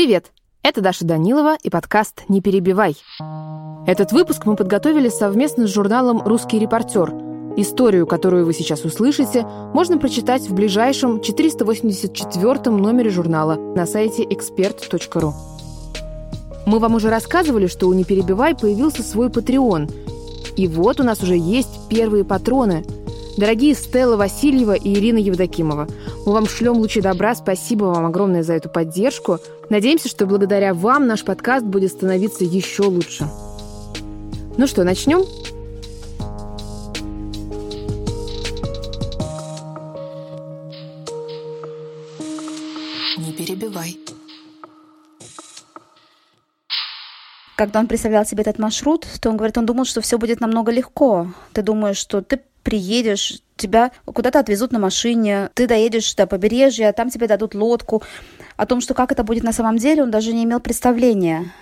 Привет! Это Даша Данилова и подкаст «Не перебивай». Этот выпуск мы подготовили совместно с журналом «Русский репортер». Историю, которую вы сейчас услышите, можно прочитать в ближайшем 484 номере журнала на сайте expert.ru. Мы вам уже рассказывали, что у «Не перебивай» появился свой Patreon. И вот у нас уже есть первые патроны – Дорогие Стелла Васильева и Ирина Евдокимова, мы вам шлем лучи добра, спасибо вам огромное за эту поддержку. Надеемся, что благодаря вам наш подкаст будет становиться еще лучше. Ну что, начнем? Когда он представлял себе этот маршрут, то он говорит, он думал, что все будет намного легко. Ты думаешь, что ты приедешь, тебя куда-то отвезут на машине, ты доедешь до побережья, там тебе дадут лодку. О том, что как это будет на самом деле, он даже не имел представления.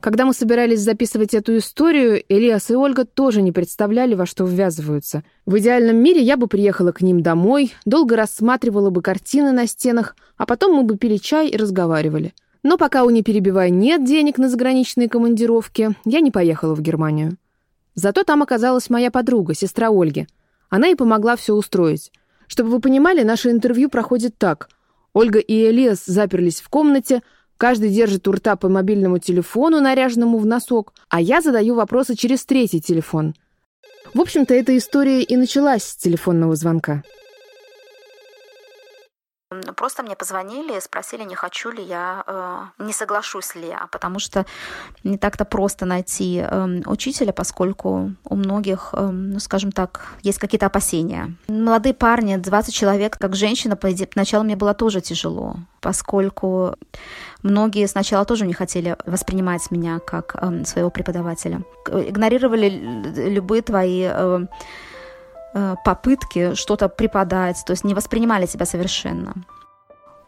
Когда мы собирались записывать эту историю, Элиас и Ольга тоже не представляли, во что ввязываются. В идеальном мире я бы приехала к ним домой, долго рассматривала бы картины на стенах, а потом мы бы пили чай и разговаривали. Но пока у «Не перебивай» нет денег на заграничные командировки, я не поехала в Германию. Зато там оказалась моя подруга, сестра Ольги. Она и помогла все устроить. Чтобы вы понимали, наше интервью проходит так. Ольга и Элиас заперлись в комнате, каждый держит у рта по мобильному телефону, наряженному в носок, а я задаю вопросы через третий телефон. В общем-то, эта история и началась с телефонного звонка. Просто мне позвонили спросили, не хочу ли я, э, не соглашусь ли я, потому что не так-то просто найти э, учителя, поскольку у многих, э, ну, скажем так, есть какие-то опасения. Молодые парни, 20 человек, как женщина, поначалу мне было тоже тяжело, поскольку многие сначала тоже не хотели воспринимать меня как э, своего преподавателя. Игнорировали любые твои... Э, попытки что-то преподать, то есть не воспринимали тебя совершенно.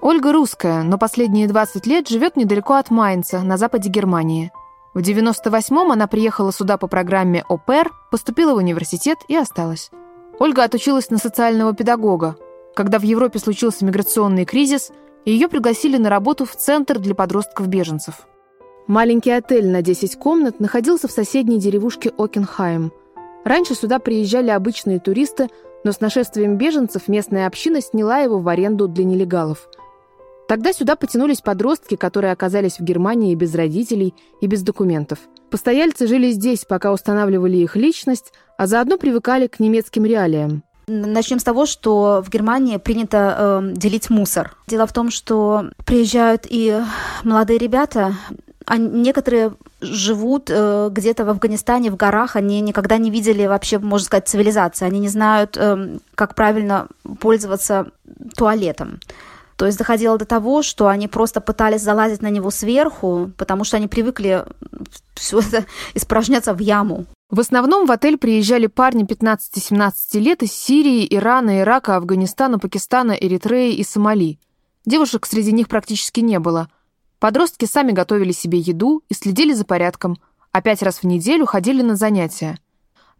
Ольга русская, но последние 20 лет живет недалеко от Майнца, на западе Германии. В 98-м она приехала сюда по программе ОПЕР, поступила в университет и осталась. Ольга отучилась на социального педагога. Когда в Европе случился миграционный кризис, ее пригласили на работу в Центр для подростков-беженцев. Маленький отель на 10 комнат находился в соседней деревушке Окенхайм – Раньше сюда приезжали обычные туристы, но с нашествием беженцев местная община сняла его в аренду для нелегалов. Тогда сюда потянулись подростки, которые оказались в Германии без родителей и без документов. Постояльцы жили здесь, пока устанавливали их личность, а заодно привыкали к немецким реалиям. Начнем с того, что в Германии принято э, делить мусор. Дело в том, что приезжают и молодые ребята, а некоторые живут э, где-то в Афганистане, в горах, они никогда не видели вообще, можно сказать, цивилизации, они не знают, э, как правильно пользоваться туалетом. То есть доходило до того, что они просто пытались залазить на него сверху, потому что они привыкли все это испражняться в яму. В основном в отель приезжали парни 15-17 лет из Сирии, Ирана, Ирака, Афганистана, Пакистана, Эритреи и Сомали. Девушек среди них практически не было – Подростки сами готовили себе еду и следили за порядком, а пять раз в неделю ходили на занятия.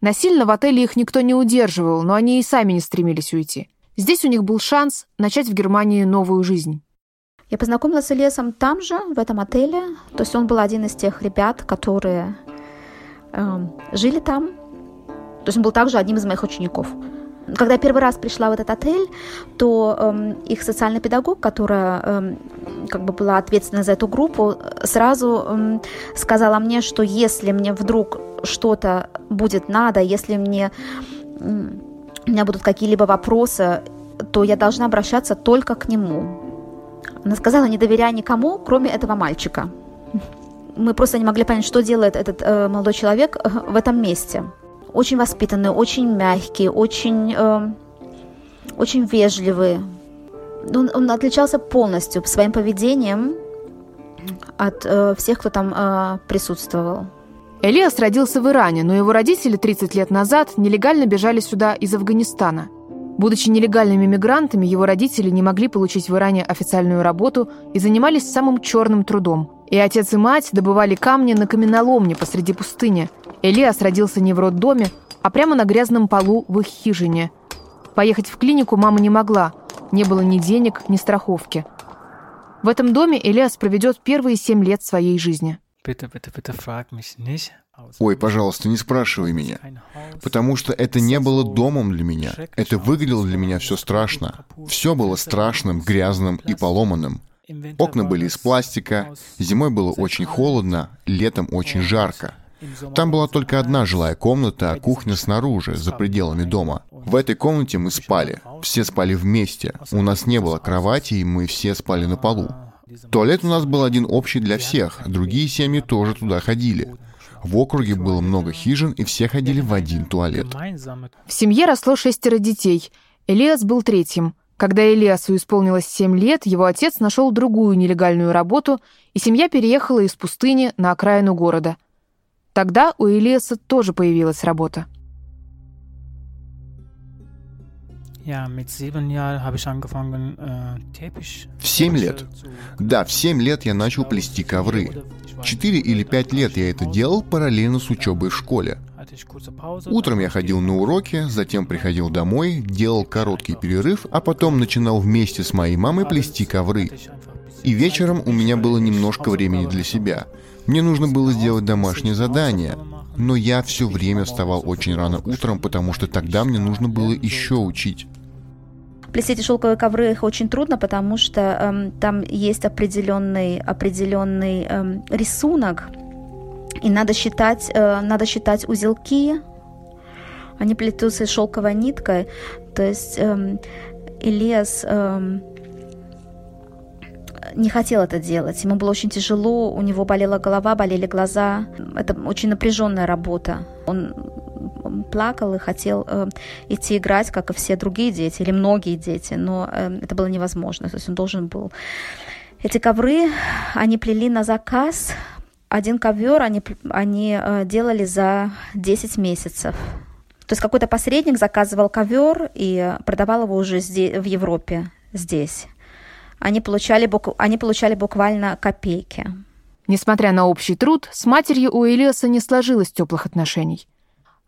Насильно в отеле их никто не удерживал, но они и сами не стремились уйти. Здесь у них был шанс начать в Германии новую жизнь. Я познакомилась с Элиасом там же, в этом отеле. То есть он был один из тех ребят, которые э, жили там. То есть он был также одним из моих учеников. Когда я первый раз пришла в этот отель, то эм, их социальный педагог, которая эм, как бы была ответственна за эту группу, сразу эм, сказала мне, что если мне вдруг что-то будет надо, если мне эм, у меня будут какие-либо вопросы, то я должна обращаться только к нему. Она сказала, не доверяя никому, кроме этого мальчика. Мы просто не могли понять, что делает этот э, молодой человек э, в этом месте очень воспитанные, очень мягкие, очень, э, очень вежливые. Он, он отличался полностью своим поведением от э, всех, кто там э, присутствовал. Элиас родился в Иране, но его родители 30 лет назад нелегально бежали сюда из Афганистана. Будучи нелегальными мигрантами, его родители не могли получить в Иране официальную работу и занимались самым черным трудом. И отец и мать добывали камни на каменоломне посреди пустыни – Элиас родился не в роддоме, а прямо на грязном полу в их хижине. Поехать в клинику мама не могла. Не было ни денег, ни страховки. В этом доме Элиас проведет первые семь лет своей жизни. Ой, пожалуйста, не спрашивай меня. Потому что это не было домом для меня. Это выглядело для меня все страшно. Все было страшным, грязным и поломанным. Окна были из пластика, зимой было очень холодно, летом очень жарко. Там была только одна жилая комната, а кухня снаружи, за пределами дома. В этой комнате мы спали. Все спали вместе. У нас не было кровати, и мы все спали на полу. Туалет у нас был один общий для всех, другие семьи тоже туда ходили. В округе было много хижин, и все ходили в один туалет. В семье росло шестеро детей. Элиас был третьим. Когда Элиасу исполнилось семь лет, его отец нашел другую нелегальную работу, и семья переехала из пустыни на окраину города. Тогда у Элиаса тоже появилась работа. В семь лет. Да, в семь лет я начал плести ковры. Четыре или пять лет я это делал параллельно с учебой в школе. Утром я ходил на уроки, затем приходил домой, делал короткий перерыв, а потом начинал вместе с моей мамой плести ковры. И вечером у меня было немножко времени для себя. Мне нужно было сделать домашнее задание, но я все время вставал очень рано утром, потому что тогда мне нужно было еще учить. Плести эти шелковые ковры их очень трудно, потому что эм, там есть определенный, определенный эм, рисунок, и надо считать, э, надо считать узелки. Они плетутся шелковой ниткой. То есть эм, Ильяс эм, не хотел это делать. Ему было очень тяжело, у него болела голова, болели глаза. Это очень напряженная работа. Он плакал и хотел э, идти играть, как и все другие дети, или многие дети, но э, это было невозможно. То есть он должен был... Эти ковры они плели на заказ. Один ковер они, они э, делали за 10 месяцев. То есть какой-то посредник заказывал ковер и продавал его уже здесь, в Европе, здесь. Они получали, они получали буквально копейки. Несмотря на общий труд, с матерью у Элиаса не сложилось теплых отношений.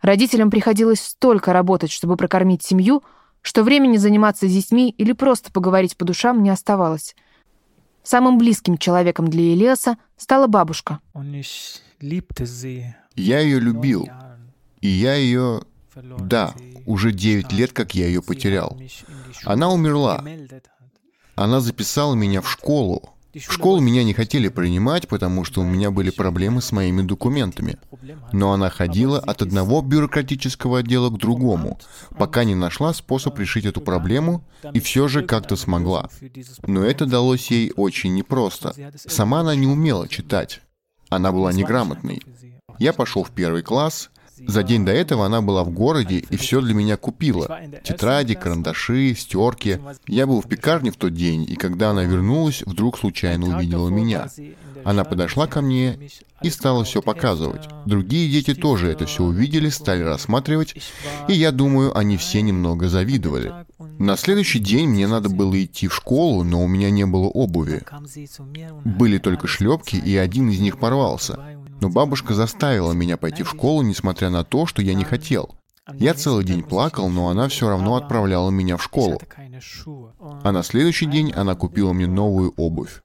Родителям приходилось столько работать, чтобы прокормить семью, что времени заниматься с детьми или просто поговорить по душам не оставалось. Самым близким человеком для Элиаса стала бабушка. Я ее любил. И я ее... Да, уже 9 лет, как я ее потерял. Она умерла. Она записала меня в школу, в школу меня не хотели принимать, потому что у меня были проблемы с моими документами. Но она ходила от одного бюрократического отдела к другому, пока не нашла способ решить эту проблему, и все же как-то смогла. Но это далось ей очень непросто. Сама она не умела читать. Она была неграмотной. Я пошел в первый класс, за день до этого она была в городе и все для меня купила. Тетради, карандаши, стерки. Я был в пекарне в тот день, и когда она вернулась, вдруг случайно увидела меня. Она подошла ко мне и стала все показывать. Другие дети тоже это все увидели, стали рассматривать, и я думаю, они все немного завидовали. На следующий день мне надо было идти в школу, но у меня не было обуви. Были только шлепки, и один из них порвался. Но бабушка заставила меня пойти в школу, несмотря на то, что я не хотел. Я целый день плакал, но она все равно отправляла меня в школу. А на следующий день она купила мне новую обувь.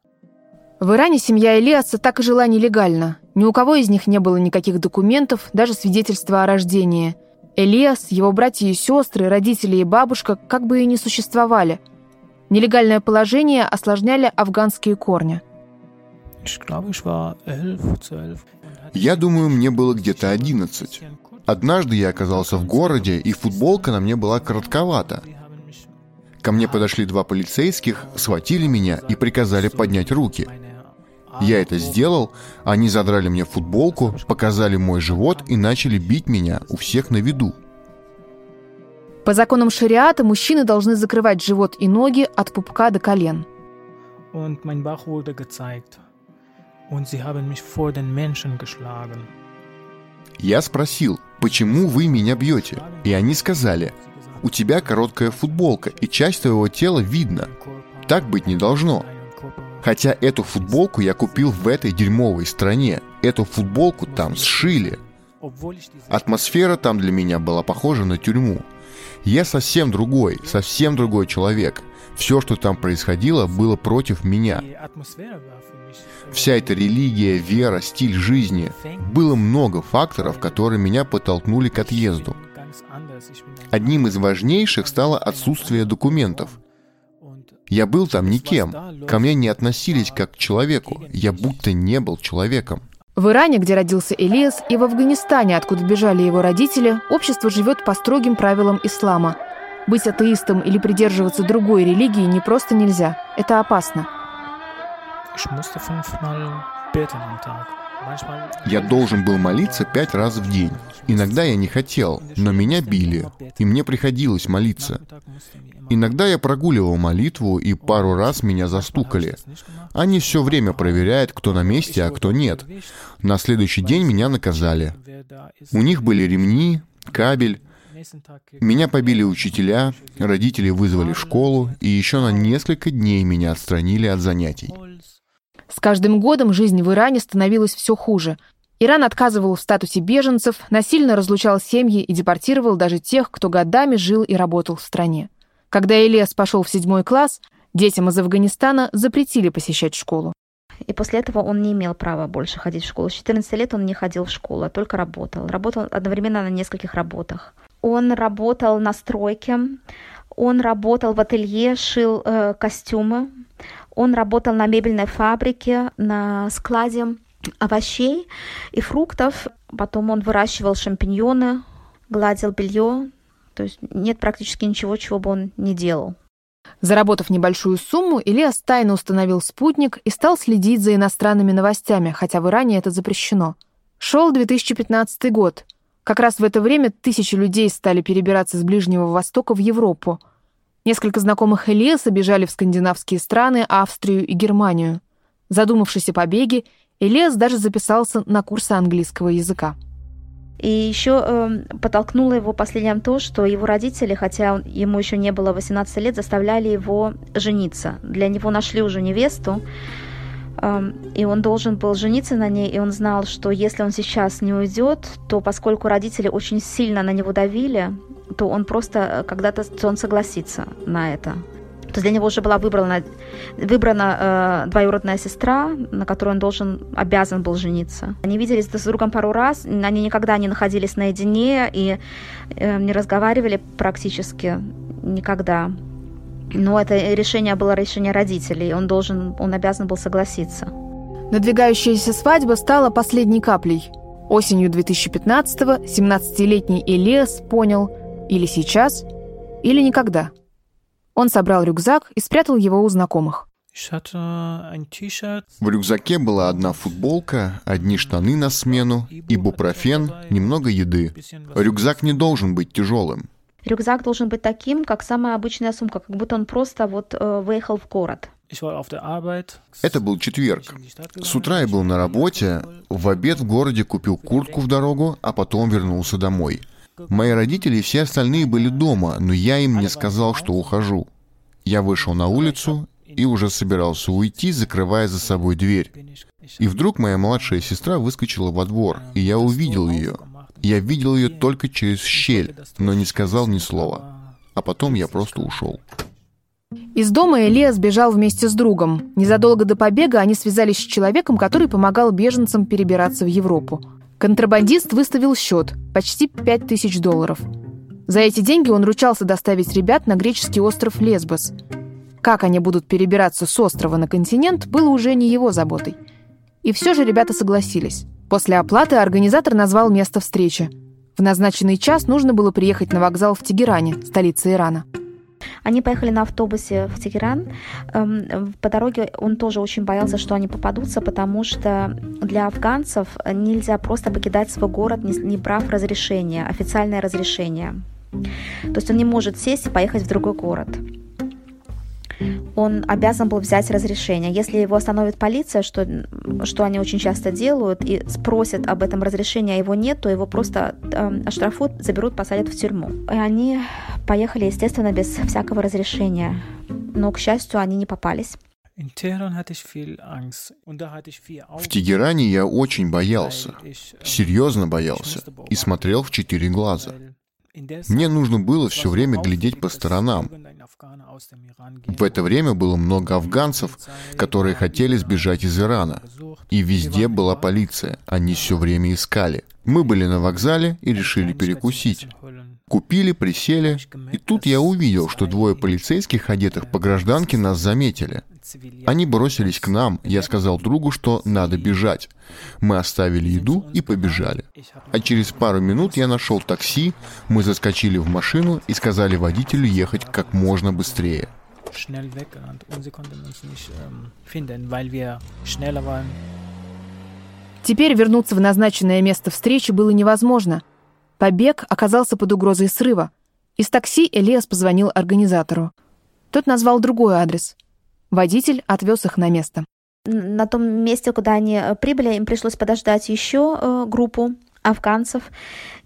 В Иране семья Элиаса так и жила нелегально. Ни у кого из них не было никаких документов, даже свидетельства о рождении. Элиас, его братья и сестры, родители и бабушка как бы и не существовали. Нелегальное положение осложняли афганские корни. Я думаю, мне было где-то 11. Однажды я оказался в городе, и футболка на мне была коротковата. Ко мне подошли два полицейских, схватили меня и приказали поднять руки. Я это сделал, они задрали мне футболку, показали мой живот и начали бить меня у всех на виду. По законам шариата мужчины должны закрывать живот и ноги от пупка до колен. Я спросил, почему вы меня бьете? И они сказали, у тебя короткая футболка, и часть твоего тела видно. Так быть не должно. Хотя эту футболку я купил в этой дерьмовой стране. Эту футболку там сшили. Атмосфера там для меня была похожа на тюрьму. Я совсем другой, совсем другой человек. Все, что там происходило, было против меня. Вся эта религия, вера, стиль жизни. Было много факторов, которые меня подтолкнули к отъезду. Одним из важнейших стало отсутствие документов. Я был там никем. Ко мне не относились как к человеку. Я будто не был человеком. В Иране, где родился Элиас, и в Афганистане, откуда бежали его родители, общество живет по строгим правилам ислама. Быть атеистом или придерживаться другой религии не просто нельзя. Это опасно. Я должен был молиться пять раз в день. Иногда я не хотел, но меня били, и мне приходилось молиться. Иногда я прогуливал молитву, и пару раз меня застукали. Они все время проверяют, кто на месте, а кто нет. На следующий день меня наказали. У них были ремни, кабель. Меня побили учителя, родители вызвали в школу, и еще на несколько дней меня отстранили от занятий. С каждым годом жизнь в Иране становилась все хуже. Иран отказывал в статусе беженцев, насильно разлучал семьи и депортировал даже тех, кто годами жил и работал в стране. Когда Элиас пошел в седьмой класс, детям из Афганистана запретили посещать школу. И после этого он не имел права больше ходить в школу. С 14 лет он не ходил в школу, а только работал. Работал одновременно на нескольких работах. Он работал на стройке, он работал в ателье, шил э, костюмы, он работал на мебельной фабрике, на складе овощей и фруктов. Потом он выращивал шампиньоны, гладил белье. То есть нет практически ничего, чего бы он не делал. Заработав небольшую сумму, Ильяс тайно установил спутник и стал следить за иностранными новостями, хотя в Иране это запрещено. Шел 2015 год. Как раз в это время тысячи людей стали перебираться с Ближнего Востока в Европу. Несколько знакомых Элиаса бежали в скандинавские страны, Австрию и Германию. Задумавшись о побеге, Элиас даже записался на курсы английского языка. И еще э, подтолкнуло его последним то, что его родители, хотя он, ему еще не было 18 лет, заставляли его жениться. Для него нашли уже невесту, и он должен был жениться на ней, и он знал, что если он сейчас не уйдет, то поскольку родители очень сильно на него давили, то он просто э, когда-то он согласится на это. То есть для него уже была выбрана, выбрана э, двоюродная сестра, на которой он должен, обязан был жениться. Они виделись друг с другом пару раз, они никогда не находились наедине и э, не разговаривали практически никогда. Но это решение было решение родителей, он должен, он обязан был согласиться. Надвигающаяся свадьба стала последней каплей. Осенью 2015-го 17-летний Элиас понял, или сейчас, или никогда – он собрал рюкзак и спрятал его у знакомых. В рюкзаке была одна футболка, одни штаны на смену, ибупрофен, немного еды. Рюкзак не должен быть тяжелым. Рюкзак должен быть таким, как самая обычная сумка, как будто он просто вот э, выехал в город. Это был четверг. С утра я был на работе, в обед в городе купил куртку в дорогу, а потом вернулся домой. Мои родители и все остальные были дома, но я им не сказал, что ухожу. Я вышел на улицу и уже собирался уйти, закрывая за собой дверь. И вдруг моя младшая сестра выскочила во двор, и я увидел ее. Я видел ее только через щель, но не сказал ни слова. А потом я просто ушел. Из дома Элиас сбежал вместе с другом. Незадолго до побега они связались с человеком, который помогал беженцам перебираться в Европу. Контрабандист выставил счет – почти 5000 долларов. За эти деньги он ручался доставить ребят на греческий остров Лесбос. Как они будут перебираться с острова на континент, было уже не его заботой. И все же ребята согласились. После оплаты организатор назвал место встречи. В назначенный час нужно было приехать на вокзал в Тегеране, столице Ирана. Они поехали на автобусе в Тегеран. Эм, по дороге он тоже очень боялся, что они попадутся, потому что для афганцев нельзя просто покидать свой город, не брав разрешение, официальное разрешение. То есть он не может сесть и поехать в другой город он обязан был взять разрешение. Если его остановит полиция, что, что они очень часто делают, и спросят об этом разрешении, а его нет, то его просто э, оштрафуют, заберут, посадят в тюрьму. И они поехали, естественно, без всякого разрешения. Но, к счастью, они не попались. В Тегеране я очень боялся, серьезно боялся, и смотрел в четыре глаза. Мне нужно было все время глядеть по сторонам. В это время было много афганцев, которые хотели сбежать из Ирана. И везде была полиция, они все время искали. Мы были на вокзале и решили перекусить. Купили, присели, и тут я увидел, что двое полицейских, одетых по гражданке, нас заметили. Они бросились к нам, я сказал другу, что надо бежать. Мы оставили еду и побежали. А через пару минут я нашел такси, мы заскочили в машину и сказали водителю ехать как можно быстрее. Теперь вернуться в назначенное место встречи было невозможно. Побег оказался под угрозой срыва. Из такси Элиас позвонил организатору. Тот назвал другой адрес. Водитель отвез их на место. На том месте, куда они э, прибыли, им пришлось подождать еще э, группу афганцев.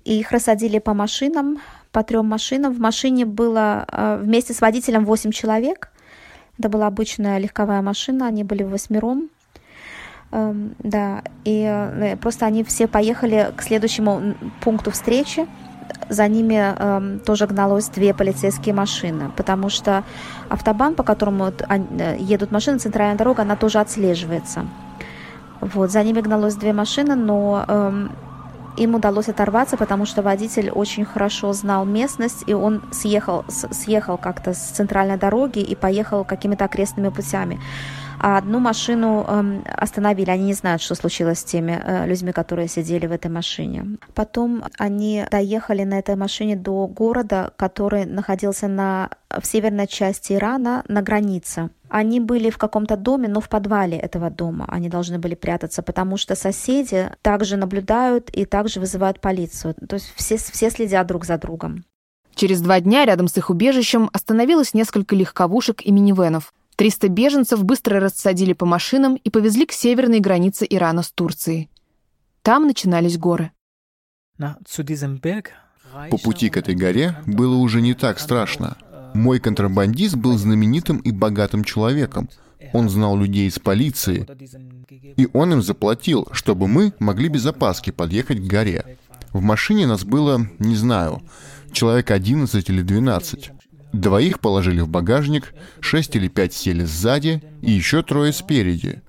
И их рассадили по машинам, по трем машинам. В машине было э, вместе с водителем 8 человек. Это была обычная легковая машина, они были восьмером. Эм, да, и э, просто они все поехали к следующему пункту встречи. За ними э, тоже гналось две полицейские машины, потому что автобан, по которому э, едут машины, центральная дорога, она тоже отслеживается. Вот, за ними гналось две машины, но э, им удалось оторваться, потому что водитель очень хорошо знал местность, и он съехал, съехал как-то с центральной дороги и поехал какими-то окрестными путями а одну машину э, остановили. Они не знают, что случилось с теми э, людьми, которые сидели в этой машине. Потом они доехали на этой машине до города, который находился на, в северной части Ирана, на границе. Они были в каком-то доме, но в подвале этого дома они должны были прятаться, потому что соседи также наблюдают и также вызывают полицию. То есть все, все следят друг за другом. Через два дня рядом с их убежищем остановилось несколько легковушек и минивенов. 300 беженцев быстро рассадили по машинам и повезли к северной границе Ирана с Турцией. Там начинались горы. По пути к этой горе было уже не так страшно. Мой контрабандист был знаменитым и богатым человеком. Он знал людей из полиции, и он им заплатил, чтобы мы могли без опаски подъехать к горе. В машине нас было, не знаю, человек 11 или 12. Двоих положили в багажник, шесть или пять сели сзади и еще трое спереди.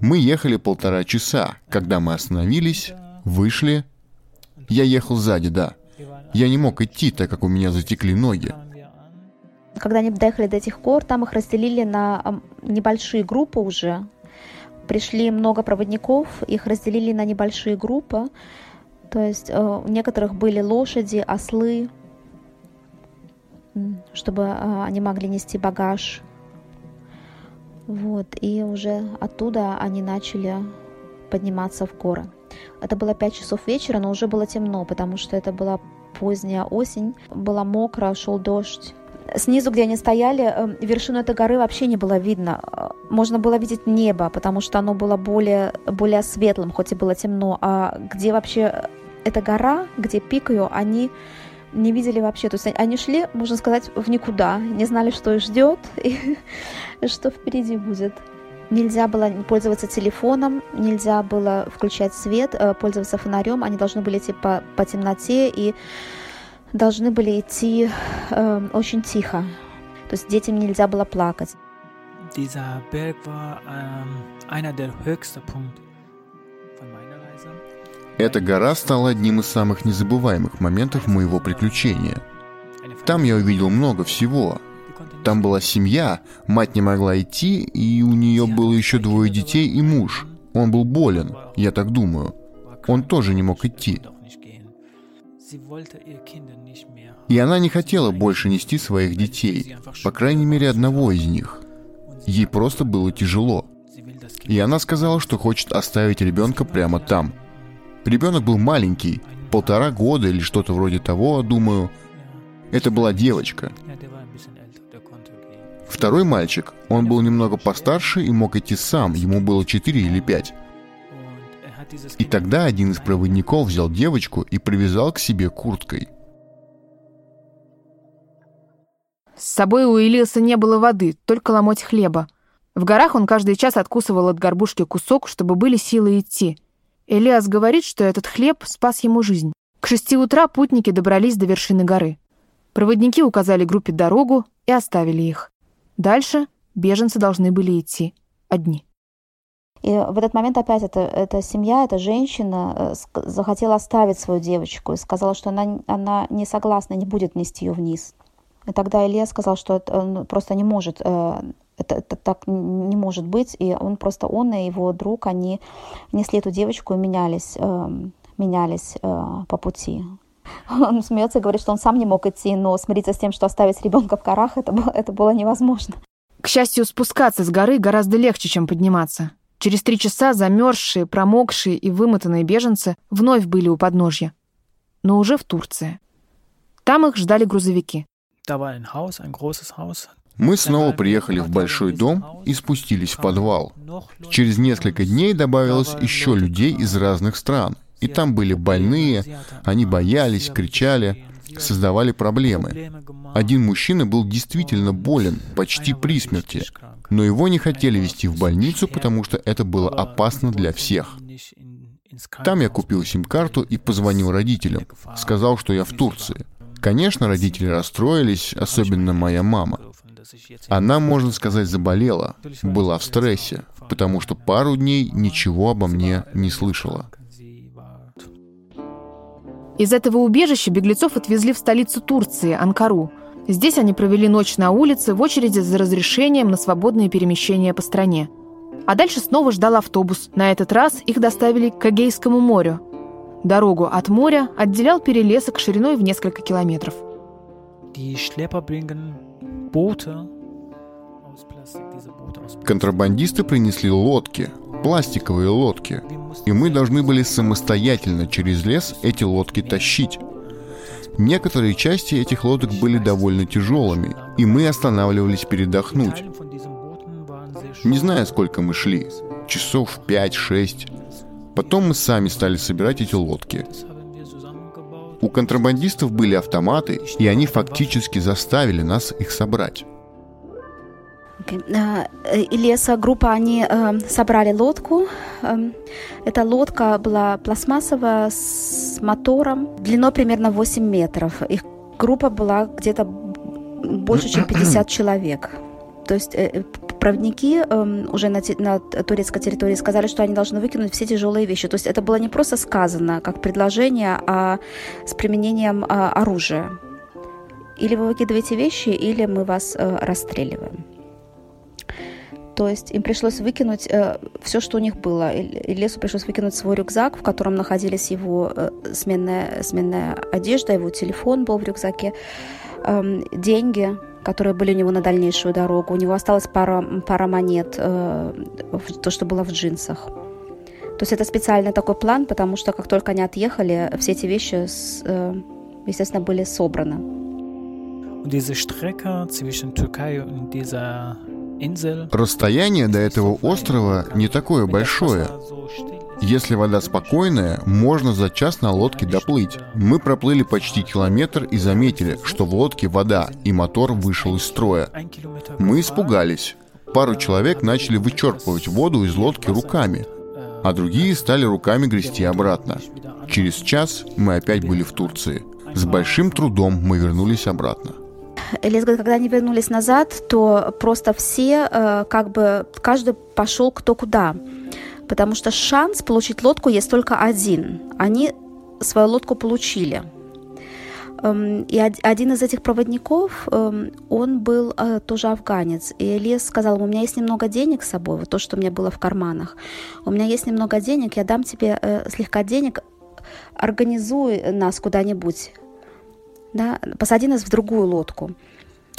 Мы ехали полтора часа. Когда мы остановились, вышли. Я ехал сзади, да. Я не мог идти, так как у меня затекли ноги. Когда они доехали до этих гор, там их разделили на небольшие группы уже. Пришли много проводников, их разделили на небольшие группы. То есть э, у некоторых были лошади, ослы, чтобы а, они могли нести багаж. Вот, и уже оттуда они начали подниматься в горы. Это было 5 часов вечера, но уже было темно, потому что это была поздняя осень, было мокро, шел дождь. Снизу, где они стояли, э, вершину этой горы вообще не было видно. Можно было видеть небо, потому что оно было более, более светлым, хоть и было темно. А где вообще эта гора, где пик ее, они не видели вообще. То есть они шли, можно сказать, в никуда, не знали, что их ждет и что впереди будет. Нельзя было пользоваться телефоном, нельзя было включать свет, э, пользоваться фонарем. Они должны были идти по, по темноте и должны были идти э, очень тихо. То есть детям нельзя было плакать. Dieser Berg war ähm, einer der höchsten Punkte эта гора стала одним из самых незабываемых моментов моего приключения. Там я увидел много всего. Там была семья, мать не могла идти, и у нее было еще двое детей и муж. Он был болен, я так думаю. Он тоже не мог идти. И она не хотела больше нести своих детей, по крайней мере одного из них. Ей просто было тяжело. И она сказала, что хочет оставить ребенка прямо там, Ребенок был маленький, полтора года или что-то вроде того, думаю. Это была девочка. Второй мальчик, он был немного постарше и мог идти сам, ему было четыре или пять. И тогда один из проводников взял девочку и привязал к себе курткой. С собой у Илиаса не было воды, только ломоть хлеба. В горах он каждый час откусывал от горбушки кусок, чтобы были силы идти — Элиас говорит, что этот хлеб спас ему жизнь. К шести утра путники добрались до вершины горы. Проводники указали группе дорогу и оставили их. Дальше беженцы должны были идти одни. И в этот момент опять эта, эта семья, эта женщина э, захотела оставить свою девочку и сказала, что она, она не согласна, не будет нести ее вниз. И тогда Илья сказал, что это ну, просто не может, э, это, это так не может быть. И он просто, он и его друг, они несли эту девочку и менялись, э, менялись по пути. Он смеется и говорит, что он сам не мог идти, но смириться с тем, что оставить ребенка в горах, это было, это было невозможно. К счастью, спускаться с горы гораздо легче, чем подниматься. Через три часа замерзшие, промокшие и вымотанные беженцы вновь были у подножья. Но уже в Турции. Там их ждали грузовики. Мы снова приехали в большой дом и спустились в подвал. Через несколько дней добавилось еще людей из разных стран. И там были больные, они боялись, кричали, создавали проблемы. Один мужчина был действительно болен, почти при смерти, но его не хотели везти в больницу, потому что это было опасно для всех. Там я купил сим-карту и позвонил родителям. Сказал, что я в Турции. Конечно, родители расстроились, особенно моя мама. Она, можно сказать, заболела, была в стрессе, потому что пару дней ничего обо мне не слышала. Из этого убежища беглецов отвезли в столицу Турции, Анкару, Здесь они провели ночь на улице в очереди за разрешением на свободное перемещение по стране. А дальше снова ждал автобус. На этот раз их доставили к Эгейскому морю. Дорогу от моря отделял перелесок шириной в несколько километров. Контрабандисты принесли лодки, пластиковые лодки, и мы должны были самостоятельно через лес эти лодки тащить. Некоторые части этих лодок были довольно тяжелыми, и мы останавливались передохнуть. Не знаю, сколько мы шли, часов 5-6. Потом мы сами стали собирать эти лодки. У контрабандистов были автоматы, и они фактически заставили нас их собрать. И леса группа, они э, собрали лодку. Э, эта лодка была пластмассовая с мотором, длиной примерно 8 метров. Их группа была где-то больше, чем 50 человек. То есть э, э, проводники э, уже на, на турецкой территории сказали, что они должны выкинуть все тяжелые вещи. То есть это было не просто сказано как предложение, а с применением э, оружия. Или вы выкидываете вещи, или мы вас э, расстреливаем. То есть им пришлось выкинуть э, все, что у них было. И Лесу пришлось выкинуть свой рюкзак, в котором находились его э, сменная, сменная одежда, его телефон был в рюкзаке, э, деньги, которые были у него на дальнейшую дорогу. У него осталось пара, пара монет, э, то, что было в джинсах. То есть это специальный такой план, потому что как только они отъехали, все эти вещи, с, э, естественно, были собраны. Und diese Strecke zwischen Türkei und dieser Расстояние до этого острова не такое большое. Если вода спокойная, можно за час на лодке доплыть. Мы проплыли почти километр и заметили, что в лодке вода, и мотор вышел из строя. Мы испугались. Пару человек начали вычерпывать воду из лодки руками, а другие стали руками грести обратно. Через час мы опять были в Турции. С большим трудом мы вернулись обратно. Элис говорит, когда они вернулись назад, то просто все, э, как бы, каждый пошел кто куда. Потому что шанс получить лодку есть только один. Они свою лодку получили. Эм, и один из этих проводников, эм, он был э, тоже афганец. И Элис сказал, у меня есть немного денег с собой, вот то, что у меня было в карманах. У меня есть немного денег, я дам тебе э, слегка денег, организуй нас куда-нибудь да, посади нас в другую лодку.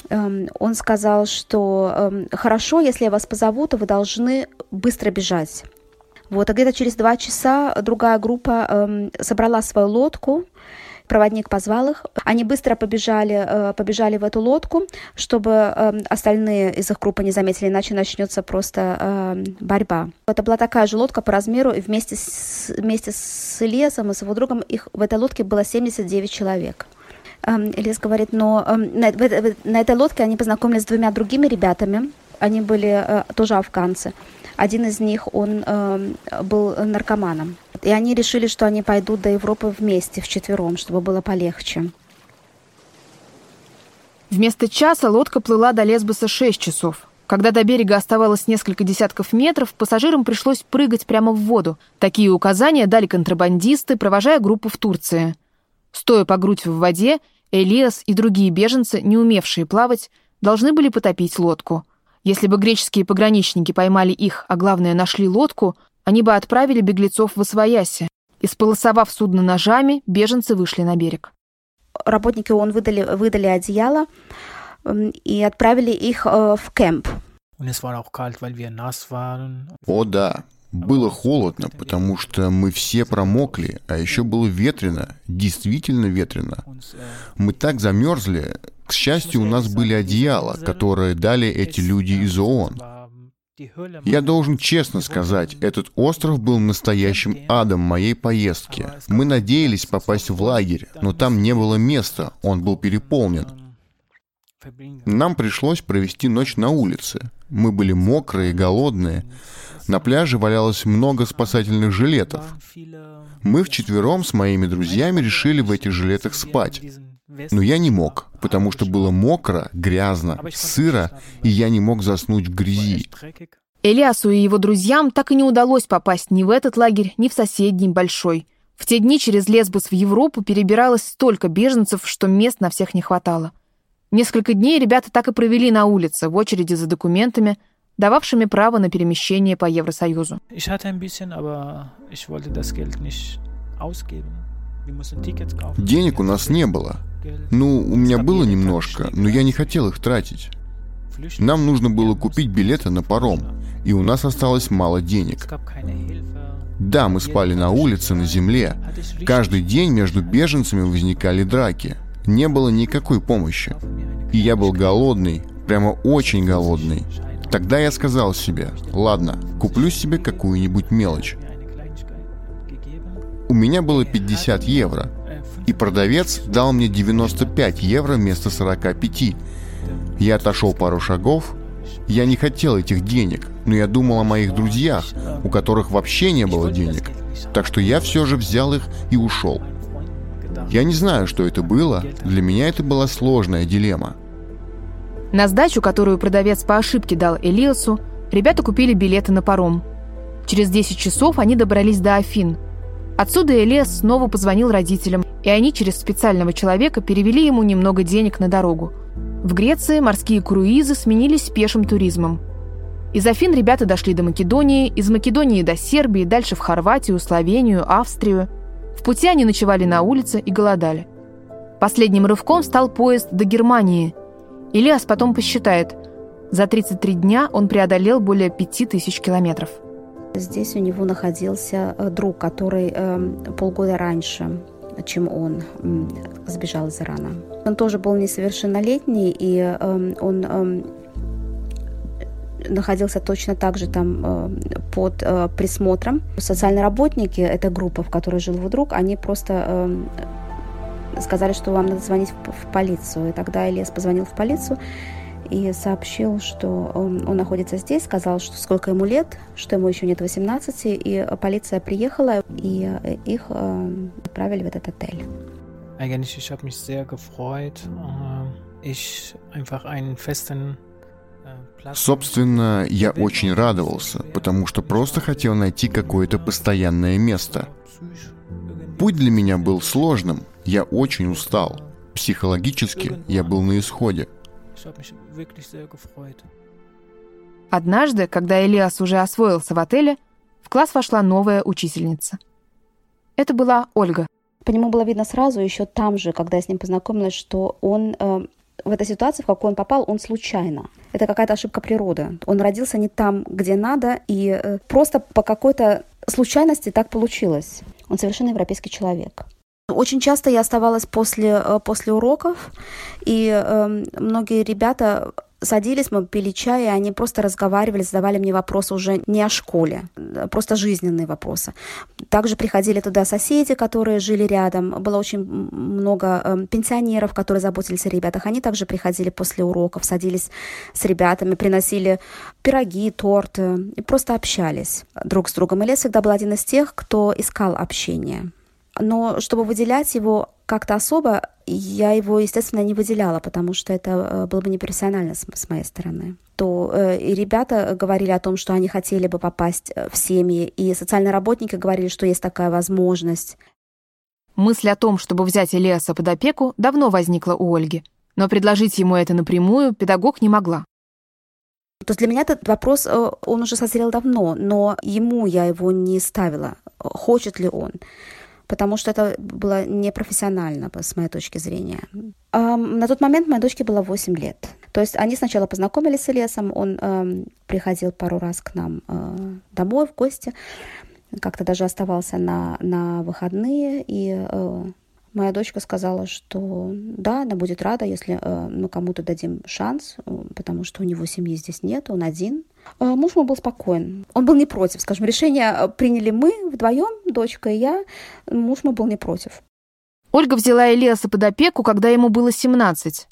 Эм, он сказал, что хорошо, если я вас позову, то вы должны быстро бежать. Вот, а где-то через два часа другая группа эм, собрала свою лодку, проводник позвал их. Они быстро побежали, э, побежали в эту лодку, чтобы остальные из их группы не заметили, иначе начнется просто борьба. Это была такая же лодка по размеру, и вместе с, вместе с Лесом и с его другом их в этой лодке было 79 человек. Элис говорит, но на, на этой лодке они познакомились с двумя другими ребятами. Они были э, тоже афганцы. Один из них, он был наркоманом. И они решили, что они пойдут до Европы вместе, вчетвером, чтобы было полегче. Вместо часа лодка плыла до Лесбоса 6 часов. Когда до берега оставалось несколько десятков метров, пассажирам пришлось прыгать прямо в воду. Такие указания дали контрабандисты, провожая группу в Турции. Стоя по грудь в воде, Элиас и другие беженцы, не умевшие плавать, должны были потопить лодку. Если бы греческие пограничники поймали их, а главное, нашли лодку, они бы отправили беглецов в Освояси. Исполосовав судно ножами, беженцы вышли на берег. Работники ООН выдали, выдали одеяло и отправили их э, в кемп. О да, было холодно, потому что мы все промокли, а еще было ветрено, действительно ветрено. Мы так замерзли. К счастью, у нас были одеяла, которые дали эти люди из ООН. Я должен честно сказать, этот остров был настоящим адом моей поездки. Мы надеялись попасть в лагерь, но там не было места, он был переполнен. Нам пришлось провести ночь на улице. Мы были мокрые, голодные. На пляже валялось много спасательных жилетов. Мы вчетвером с моими друзьями решили в этих жилетах спать. Но я не мог, потому что было мокро, грязно, сыро, и я не мог заснуть в грязи. Элиасу и его друзьям так и не удалось попасть ни в этот лагерь, ни в соседний большой. В те дни через Лесбос в Европу перебиралось столько беженцев, что мест на всех не хватало. Несколько дней ребята так и провели на улице, в очереди за документами, дававшими право на перемещение по Евросоюзу. Денег у нас не было. Ну, у меня было немножко, но я не хотел их тратить. Нам нужно было купить билеты на паром, и у нас осталось мало денег. Да, мы спали на улице, на земле. Каждый день между беженцами возникали драки – не было никакой помощи. И я был голодный, прямо очень голодный. Тогда я сказал себе, ладно, куплю себе какую-нибудь мелочь. У меня было 50 евро, и продавец дал мне 95 евро вместо 45. Я отошел пару шагов. Я не хотел этих денег, но я думал о моих друзьях, у которых вообще не было денег. Так что я все же взял их и ушел. Я не знаю, что это было. Для меня это была сложная дилемма. На сдачу, которую продавец по ошибке дал Элиасу, ребята купили билеты на паром. Через 10 часов они добрались до Афин. Отсюда Элиас снова позвонил родителям, и они через специального человека перевели ему немного денег на дорогу. В Греции морские круизы сменились пешим туризмом. Из Афин ребята дошли до Македонии, из Македонии до Сербии, дальше в Хорватию, Словению, Австрию – в пути они ночевали на улице и голодали. Последним рывком стал поезд до Германии. Ильяс потом посчитает. За 33 дня он преодолел более 5000 километров. Здесь у него находился э, друг, который э, полгода раньше чем он сбежал из Ирана. Он тоже был несовершеннолетний, и э, он э, находился точно так же там э, под э, присмотром. Социальные работники, эта группа, в которой жил его друг, они просто сказали, что вам надо звонить в полицию. И тогда Ильяс позвонил в полицию и сообщил, что он, он находится здесь, сказал, что сколько ему лет, что ему еще нет 18, и полиция приехала, и их э, отправили в этот отель. Eigentlich, ich habe mich sehr gefreut. Ich einfach einen festen Собственно, я очень радовался, потому что просто хотел найти какое-то постоянное место. Путь для меня был сложным, я очень устал. Психологически я был на исходе. Однажды, когда Элиас уже освоился в отеле, в класс вошла новая учительница. Это была Ольга. По нему было видно сразу, еще там же, когда я с ним познакомилась, что он э, в этой ситуации, в какую он попал, он случайно. Это какая-то ошибка природы. Он родился не там, где надо, и э, просто по какой-то случайности так получилось. Он совершенно европейский человек. Очень часто я оставалась после, э, после уроков, и э, многие ребята садились, мы пили чай, и они просто разговаривали, задавали мне вопросы уже не о школе, просто жизненные вопросы. Также приходили туда соседи, которые жили рядом. Было очень много э, пенсионеров, которые заботились о ребятах. Они также приходили после уроков, садились с ребятами, приносили пироги, торты и просто общались друг с другом. И всегда был один из тех, кто искал общение. Но чтобы выделять его как-то особо, я его, естественно, не выделяла, потому что это э, было бы непрофессионально с, с моей стороны. То э, и ребята говорили о том, что они хотели бы попасть э, в семьи, и социальные работники говорили, что есть такая возможность. Мысль о том, чтобы взять Элиаса под опеку, давно возникла у Ольги, но предложить ему это напрямую педагог не могла. То есть для меня этот вопрос, э, он уже созрел давно, но ему я его не ставила. Хочет ли он? Потому что это было непрофессионально, с моей точки зрения. На тот момент моей дочке было 8 лет. То есть они сначала познакомились с Элесом, он приходил пару раз к нам э, домой в гости, как-то даже оставался на, на выходные, и э, моя дочка сказала, что да, она будет рада, если э, мы кому-то дадим шанс, э, потому что у него семьи здесь нет, он один. Э, муж мой был спокоен. Он был не против, скажем, решение э, приняли мы вдвоем, дочка и я. Муж мой был не против. Ольга взяла Элиаса под опеку, когда ему было 17.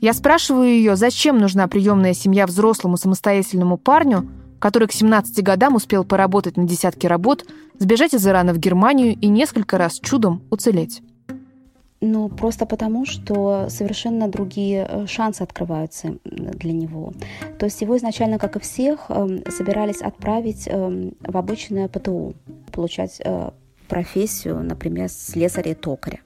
Я спрашиваю ее, зачем нужна приемная семья взрослому самостоятельному парню, который к 17 годам успел поработать на десятки работ, сбежать из Ирана в Германию и несколько раз чудом уцелеть. Ну, просто потому, что совершенно другие э, шансы открываются для него. То есть его изначально, как и всех, эм, собирались отправить эм, в обычное ПТУ, получать э, профессию, например, слесаря и токаря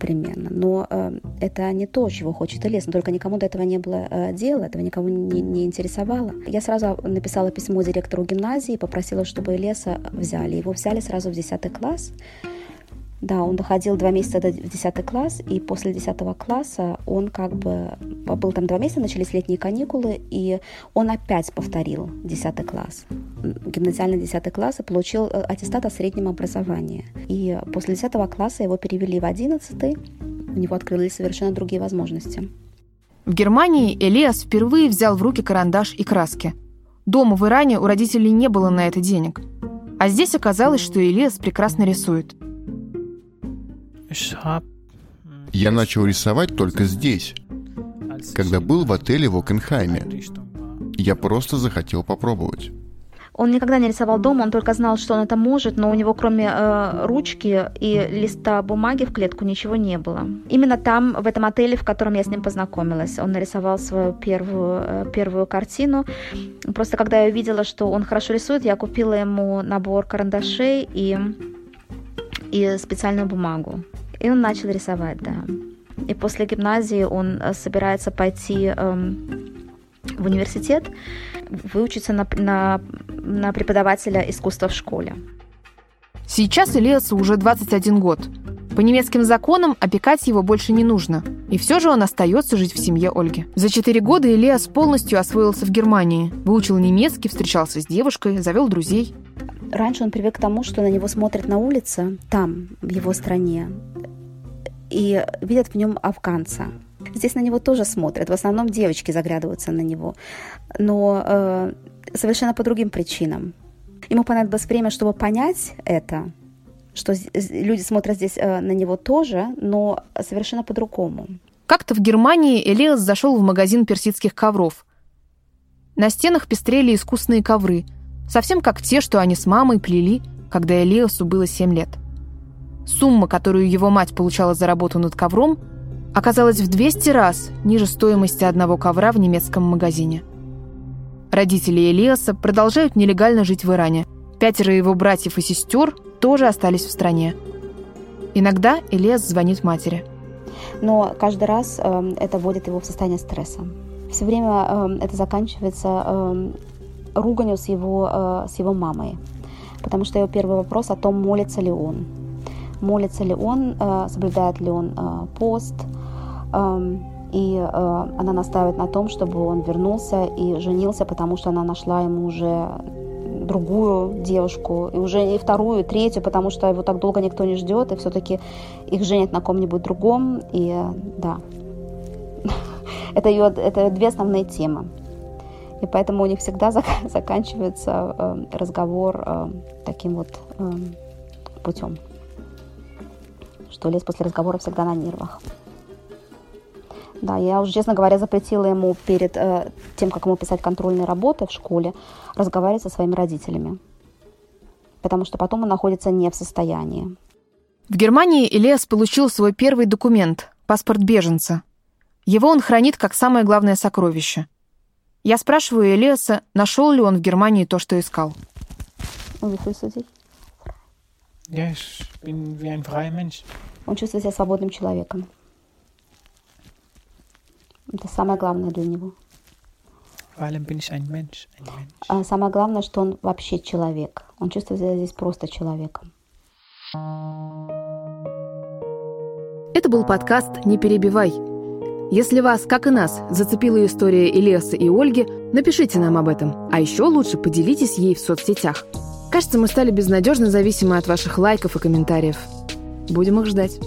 примерно. Но э, это не то, чего хочет Элес. Но только никому до этого не было э, дела, этого никого не, не интересовало. Я сразу написала письмо директору гимназии, попросила, чтобы Элеса взяли. Его взяли сразу в 10 класс. Да, он доходил два месяца до 10 класс, и после 10 класса он как бы был там два месяца, начались летние каникулы, и он опять повторил 10 класс, гимназиальный 10 класс, и получил э, аттестат о среднем образовании. И после 10 класса его перевели в 11 у него открылись совершенно другие возможности. В Германии Элиас впервые взял в руки карандаш и краски. Дома в Иране у родителей не было на это денег. А здесь оказалось, что Элиас прекрасно рисует – я начал рисовать только здесь, когда был в отеле в Окенхайме. Я просто захотел попробовать. Он никогда не рисовал дома, он только знал, что он это может, но у него кроме э, ручки и листа бумаги в клетку ничего не было. Именно там, в этом отеле, в котором я с ним познакомилась, он нарисовал свою первую, э, первую картину. Просто когда я увидела, что он хорошо рисует, я купила ему набор карандашей и, и специальную бумагу. И он начал рисовать, да. И после гимназии он э, собирается пойти эм, в университет, выучиться на, на, на преподавателя искусства в школе. Сейчас Ильясу уже 21 год. По немецким законам опекать его больше не нужно. И все же он остается жить в семье Ольги. За четыре года Ильяс полностью освоился в Германии. Выучил немецкий, встречался с девушкой, завел друзей. Раньше он привык к тому, что на него смотрят на улице, там, в его стране и видят в нем афганца. Здесь на него тоже смотрят. В основном девочки заглядываются на него, но э, совершенно по другим причинам. Ему понадобилось время, чтобы понять это, что люди смотрят здесь э, на него тоже, но совершенно по-другому. Как-то в Германии Элиас зашел в магазин персидских ковров. На стенах пестрели искусные ковры, совсем как те, что они с мамой плели, когда Элиасу было 7 лет. Сумма, которую его мать получала за работу над ковром, оказалась в 200 раз ниже стоимости одного ковра в немецком магазине. Родители Элиаса продолжают нелегально жить в Иране. Пятеро его братьев и сестер тоже остались в стране. Иногда Элиас звонит матери. Но каждый раз э, это вводит его в состояние стресса. Все время э, это заканчивается э, руганью с его, э, с его мамой. Потому что его первый вопрос о том, молится ли он молится ли он, э, соблюдает ли он э, пост. Эм, и она настаивает на том, чтобы он вернулся и женился, потому что она нашла ему уже другую девушку, и уже и вторую, и третью, потому что его так долго никто не ждет, и все-таки их женят на ком-нибудь другом, и да. Это, ее, это две основные темы. И поэтому у них всегда заканчивается э, разговор э, таким вот э, путем, что лес после разговора всегда на нервах. Да, я уже, честно говоря, запретила ему перед э, тем, как ему писать контрольные работы в школе, разговаривать со своими родителями. Потому что потом он находится не в состоянии. В Германии Илиас получил свой первый документ – паспорт беженца. Его он хранит как самое главное сокровище. Я спрашиваю Элиаса, нашел ли он в Германии то, что искал. Он чувствует себя свободным человеком. Это самое главное для него. А самое главное, что он вообще человек. Он чувствует себя здесь просто человеком. Это был подкаст «Не перебивай». Если вас, как и нас, зацепила история Илеса и Ольги, напишите нам об этом. А еще лучше поделитесь ей в соцсетях. Кажется, мы стали безнадежно зависимы от ваших лайков и комментариев. Будем их ждать.